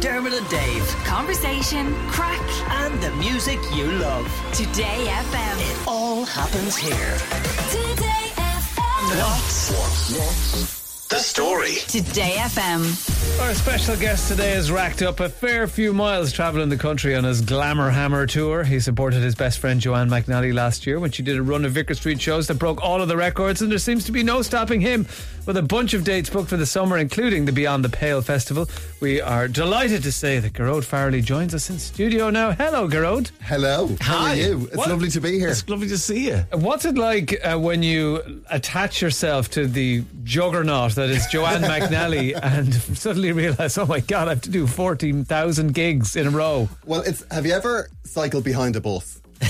Dermot and Dave, Conversation, crack, and the music you love. Today FM. It all happens here. Today FM. What's the story? Today FM. Our special guest today has racked up a fair few miles travelling the country on his Glamour Hammer tour. He supported his best friend Joanne McNally last year when she did a run of Vicar Street shows that broke all of the records, and there seems to be no stopping him with a bunch of dates booked for the summer, including the Beyond the Pale Festival. We are delighted to say that Gearoid Farrelly joins us in studio now. Hello, Gearoid. Hello. How Hi. are you? It's What? lovely to be here. It's lovely to see you. What's it like uh, when you attach yourself to the juggernaut that is Joanne McNally and suddenly realise, oh my God, I have to do 14,000 gigs in a row? Well, it's have you ever cycled behind a bus?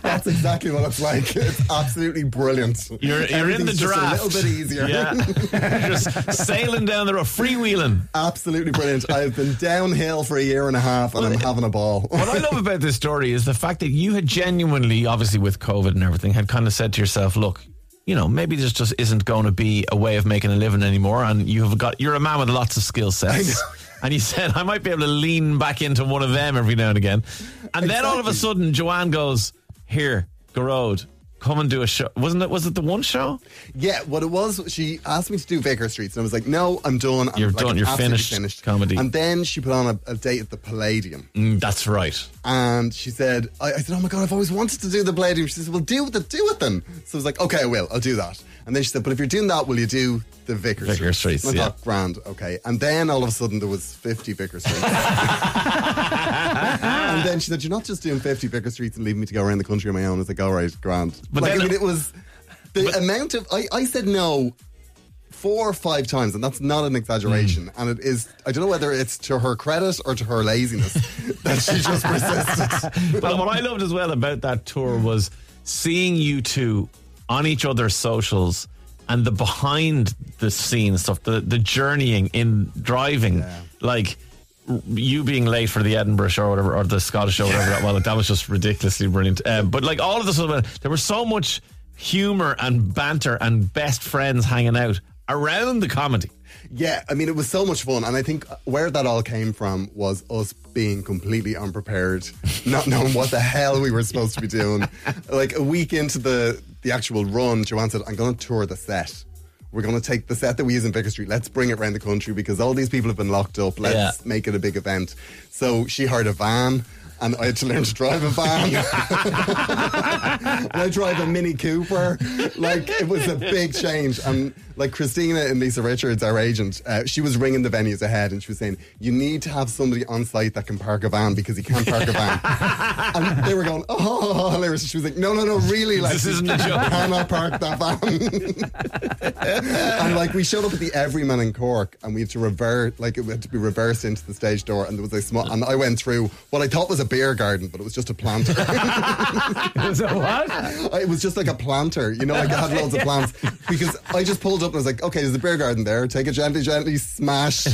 That's exactly what it's like. It's absolutely brilliant. You're, you're in the Everything's just draft. A little bit easier. Yeah. Just sailing down the road, freewheeling. absolutely brilliant. I've been downhill for a year and a half and I'm having a ball. What I love about this story is the fact that you had genuinely, obviously with COVID and everything, had kind of said to yourself, look, you know, maybe this just isn't going to be a way of making a living anymore. And you have got, you're a man with lots of skill sets. And you said, I might be able to lean back into one of them every now and again. And then all of a sudden, Joanne goes, here, Gearoid, come and do a show. Wasn't it, was it the one show? Yeah, what it was, she asked me to do Vicar Streets, and I was like, "No, I'm done. I'm You're like, done. You're absolutely finished comedy. And then she put on a, a date at the Palladium, Mm, that's right. and she said, I, I said, "Oh my god, I've always wanted to do the Palladium." She said, "Well, do with it, do it then." So I was like, "Okay, I will. I'll do that." And then she said, "But if you're doing that, will you do the Vicar, Vicar Streets, I yeah. grand, okay. And then all of a sudden there was 50 Vicar Streets. and then she said, "You're not just doing 50 Vicar Streets and leaving me to go around the country on my own." I was like, "All right, Grant." But like, then- I mean, it was the amount of I, I said no four or five times, and that's not an exaggeration. Hmm. And it is, I don't know whether it's to her credit or to her laziness that she just persisted. Well, what I loved as well about that tour was seeing you two on each other's socials and the behind the scenes stuff, the the journeying in driving, Yeah. like you being late for the Edinburgh show or whatever, or the Scottish show, or whatever. Well, that was just ridiculously brilliant. Um, but like all of the stuff, there was so much humor and banter and best friends hanging out around the comedy. Yeah, I mean, it was so much fun. And I think where that all came from was us being completely unprepared, not knowing what the hell we were supposed to be doing. like a week into the, the actual run, Joanne said, I'm going to tour the set. We're going to take the set that we use in Vicar Street. Let's bring it around the country because all these people have been locked up. Let's Yeah. make it a big event. So she hired a van. And I had to learn to drive a van. I drive a Mini Cooper. Like it was a big change. And like Christina and Lisa Richards, our agent, uh, she was ringing the venues ahead, and she was saying, "You need to have somebody on site that can park a van because he can't park a van." and they were going, "Oh, hilarious!" She was like, "No, no, no, really, like This isn't a joke." Cannot park that van." and like we showed up at the Everyman in Cork, and we had to revert, like it had to be reversed into the stage door, and there was a small, and I went through what I thought was a beer garden, but it was just a planter. Was it what? it was just like a planter, you know, like it had loads of plants. Because I just pulled up and I was like, okay, there's a beer garden there. Take it gently, gently, smash.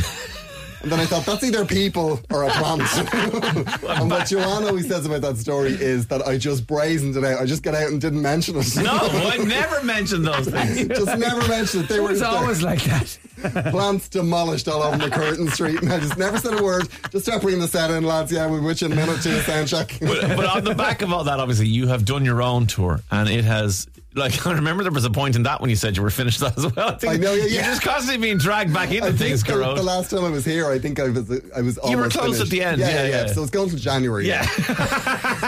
And then I thought, that's either people or a plant. and what Joanne always says about that story is that I just brazened it out. I just got out and didn't mention it. No, I never mentioned those things. just never mentioned it. They It were was always like that. plants demolished all over MacCurtain Street. And I just never said a word. Just start bringing the set in, lads. Yeah, we'll witch in a minute to a sound check. but, but on the back of all that, obviously, you have done your own tour, and it has. Like I remember, there was a point in that when you said you were finished that as well. I, think I know, yeah, You're yeah. just constantly being dragged back into things, think the, last time I was here, I think I was I was almost You were close at the end, yeah, yeah. So it's going to January. yeah.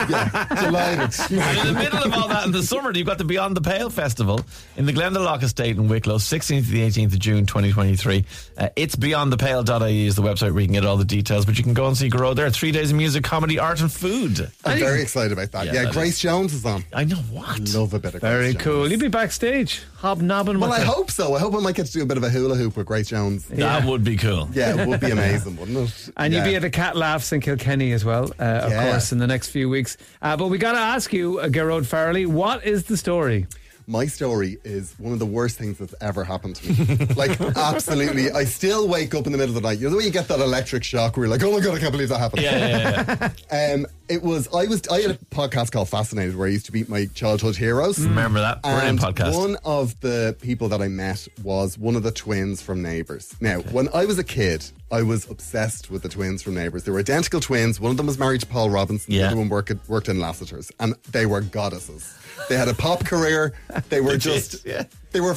yeah, delighted. and in the middle of all that, in the summer, you've got the Beyond the Pale Festival in the Glendalough Estate in Wicklow, 16th to the 18th of June 2023. Uh, it's beyondthepale.ie is the website where you can get all the details, but you can go and see Gearoid there. Three days of music, comedy, art, and food. I'm very excited about that. Yeah, Yeah, that Grace is- Jones is on. I know what. Love a bit of Very Grace cool. You'll be backstage, hobnobbing Well, with I the- hope so. I hope I might get to do a bit of a hula hoop with Grace Jones. Yeah, That would be cool. Yeah, it would be amazing, wouldn't it? And yeah. you'll be at the Cat Laughs in Kilkenny as well, uh, of Yeah. course, in the next few weeks. Uh, but we got to ask you, uh, Gearoid Farrelly, what is the story? My story is one of the worst things that's ever happened to me. like, absolutely. I still wake up in the middle of the night. You know the way you get that electric shock where you're like, oh my God, I can't believe that happened. Yeah, yeah, yeah. Um, it was I was I had a podcast called Fascinated where I used to meet my childhood heroes. Mm. Remember that? Brilliant And podcast. one of the people that I met was one of the twins from Neighbours. Now, when I was a kid, I was obsessed with the twins from Neighbours. They were identical twins. One of them was married to Paul Robinson. Yeah. The other one worked, worked in Lassiter's. And they were goddesses. They had a pop career. They were They did, just, yeah. they were,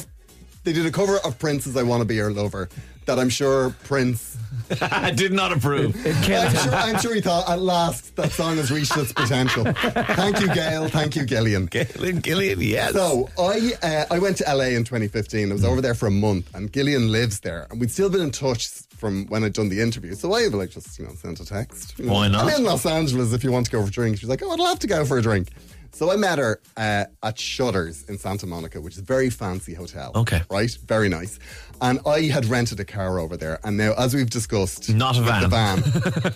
they did a cover of Prince's I Want to Be Your Lover that I'm sure Prince I did not approve. It killed I'm sure, I'm sure he thought at last that song has reached its potential. Thank you, Gayle. Thank you, Gillian. Gillian, Gillian, yes. So I uh, I went to LA in 2015. I was over there for a month, and Gillian lives there, and we'd still been in touch from when I'd done the interview. So I like just you know sent a text. you know, Why not? I'm in Los Angeles. If you want to go for a drink, she's like, oh, I'd love to go for a drink. So I met her uh, at Shutters in Santa Monica, which is a very fancy hotel. Okay. right, very nice. And I had rented a car over there, and now as we've discussed, Not a van. van,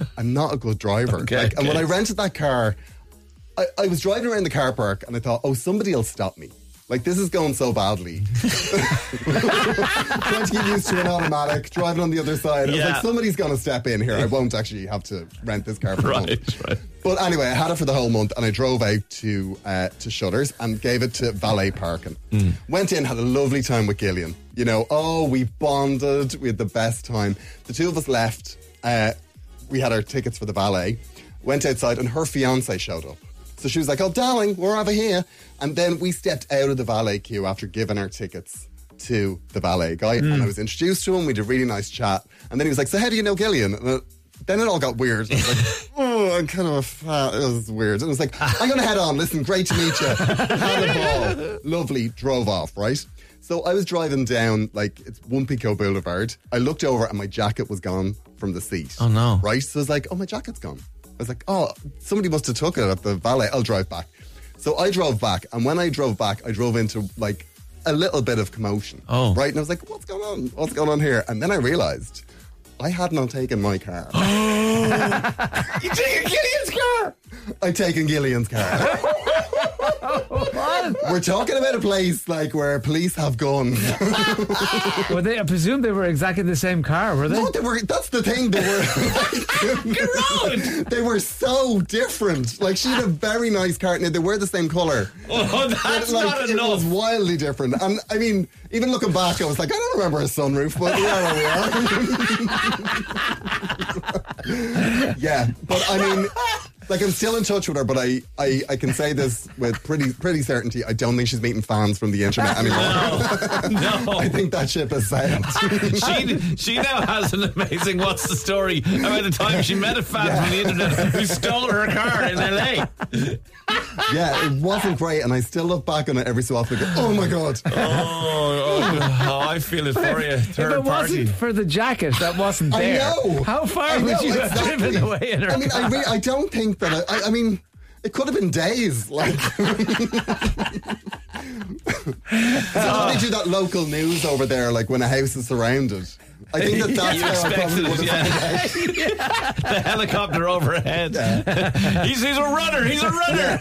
I'm not a good driver. Okay, Like, And when. I rented that car, I, I was driving around the car park and I thought, oh, somebody will stop me. Like, this is going so badly. Trying to get used to an automatic, driving on the other side. I was like, somebody's going to step in here. I won't actually have to rent this car for a month. right, right. But anyway, I had it for the whole month, and I drove out to uh, to Shutters and gave it to valet parking. Hmm. Went in, had a lovely time with Gillian. You know, oh, we bonded, we had the best time. The two of us left. Uh, we had our tickets for the valet. Went outside, and her fiance showed up. So she was like, "Oh, darling, we're over here." And then we stepped out of the valet queue after giving our tickets to the valet guy, and I was introduced to him. We did a really nice chat, and then he was like, "So how do you know Gillian?" And, uh, then it all got weird. I was like, oh, I'm kind of a fat. It was weird. It was like, I'm going to head on. Listen, great to meet you. Had a ball. Lovely. Drove off, right? So I was driving down, like, it's One Pico Boulevard. I looked over and my jacket was gone from the seat. Oh, no. Right? So I was like, oh, my jacket's gone. I was like, oh, somebody must have took it at the valet. I'll drive back. So I drove back. And when I drove back, I drove into, like, a little bit of commotion. Oh. Right? And I was like, what's going on? What's going on here? And then I realized I had not taken my car. You take Gillian's car. I taken Gillian's car. We're talking about a place like where police have guns. Were they? I presume they were exactly the same car, were they? no, they were. That's the thing. They were. they were so different. Like she had a very nice car. Now they were the same color. Oh, But, that's like, not it was wildly different. And I mean, even looking back, I was like, I don't remember a sunroof, but are we are. yeah, but I mean, like I'm still in touch with her, but I, I, I can say this with pretty pretty certainty. I don't think she's meeting fans from the internet anymore. No. I think that ship has sailed. she she now has an amazing what's the story about the time she met a fan from the internet who stole her car in LA. yeah, it wasn't great, and I still look back on it every so often. And go, oh my god. Oh, oh, oh, I feel it for you. If it party. wasn't for the jacket that wasn't there. I there, know. how far I would know, you have driven away in her I mean, I, re- I don't think that. I, I, I mean, it could have been days. Like, so how they do that local news over there, like when a house is surrounded. I think that that's You how I probably expected would it, have yeah. the helicopter overhead. he's, he's a runner. He's a runner.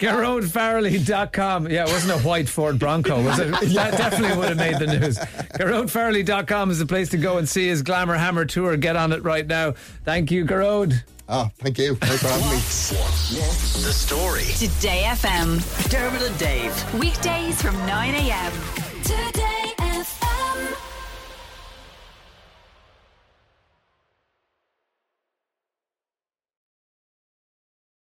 GearoidFarrelly.com. Yeah, it wasn't a white Ford Bronco, was it? That definitely would have made the news. GearoidFarrelly.com is the place to go and see his Glamour Hammer tour. Get on it right now. Thank you, Gearoid. Oh, thank you. Thanks for having me. What's the story? Today FM. Dermot and Dave. Weekdays from 9 a.m. Today